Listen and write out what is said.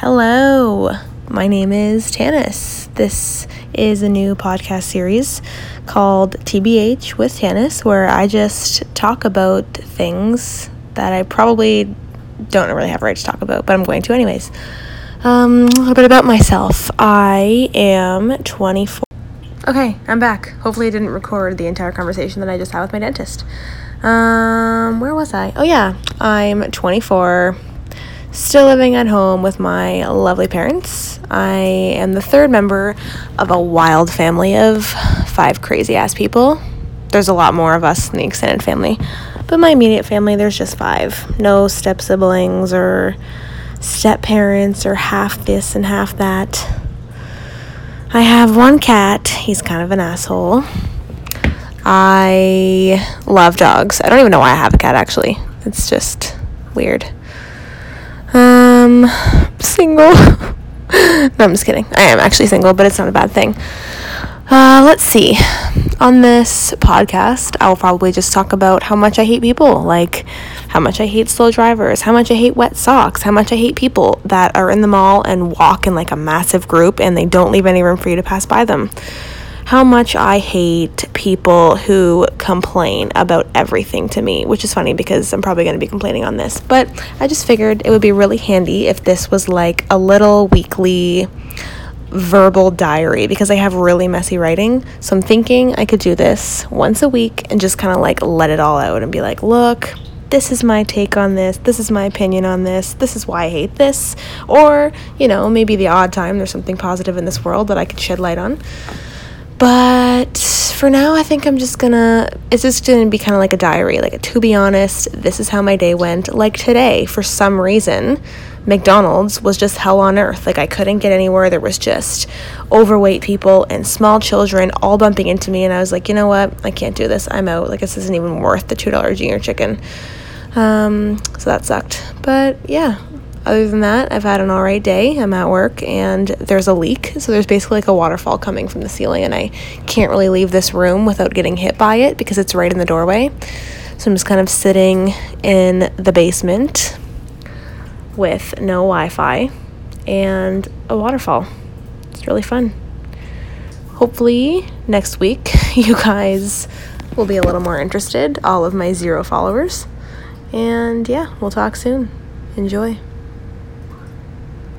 Hello, my name is Tanis. This is a new podcast series called TBH with Tanis, where I just talk about things that I probably don't really have a right to talk about, but I'm going to anyways. Um, a little bit about myself. I am 24. Okay, I'm back. Hopefully, I didn't record the entire conversation that I just had with my dentist. Um, where was I? Oh, yeah, I'm 24 still living at home with my lovely parents. I am the third member of a wild family of five crazy ass people. There's a lot more of us in the extended family, but my immediate family, there's just five. No step siblings or step parents or half this and half that. I have one cat. He's kind of an asshole. I love dogs. I don't even know why I have a cat actually. It's just weird. Um, single. no, I'm just kidding. I am actually single, but it's not a bad thing. Uh, let's see. On this podcast, I will probably just talk about how much I hate people, like how much I hate slow drivers, how much I hate wet socks, how much I hate people that are in the mall and walk in like a massive group and they don't leave any room for you to pass by them how much I hate people who complain about everything to me, which is funny because I'm probably going to be complaining on this. But I just figured it would be really handy if this was like a little weekly verbal diary because I have really messy writing. So I'm thinking I could do this once a week and just kind of like let it all out and be like, look, this is my take on this. This is my opinion on this. This is why I hate this. Or, you know, maybe the odd time there's something positive in this world that I could shed light on. But for now, I think I'm just gonna, it's just gonna be kind of like a diary. Like, to be honest, this is how my day went. Like today, for some reason, McDonald's was just hell on earth. Like, I couldn't get anywhere. There was just overweight people and small children all bumping into me. And I was like, you know what? I can't do this. I'm out. Like, this isn't even worth the $2 junior chicken. Um, so that sucked. But yeah, other than that, I've had an alright day. I'm at work and there's a leak. So there's basically like a waterfall coming from the ceiling, and I can't really leave this room without getting hit by it because it's right in the doorway. So I'm just kind of sitting in the basement with no Wi Fi and a waterfall. It's really fun. Hopefully, next week, you guys will be a little more interested, all of my zero followers. And yeah, we'll talk soon. Enjoy.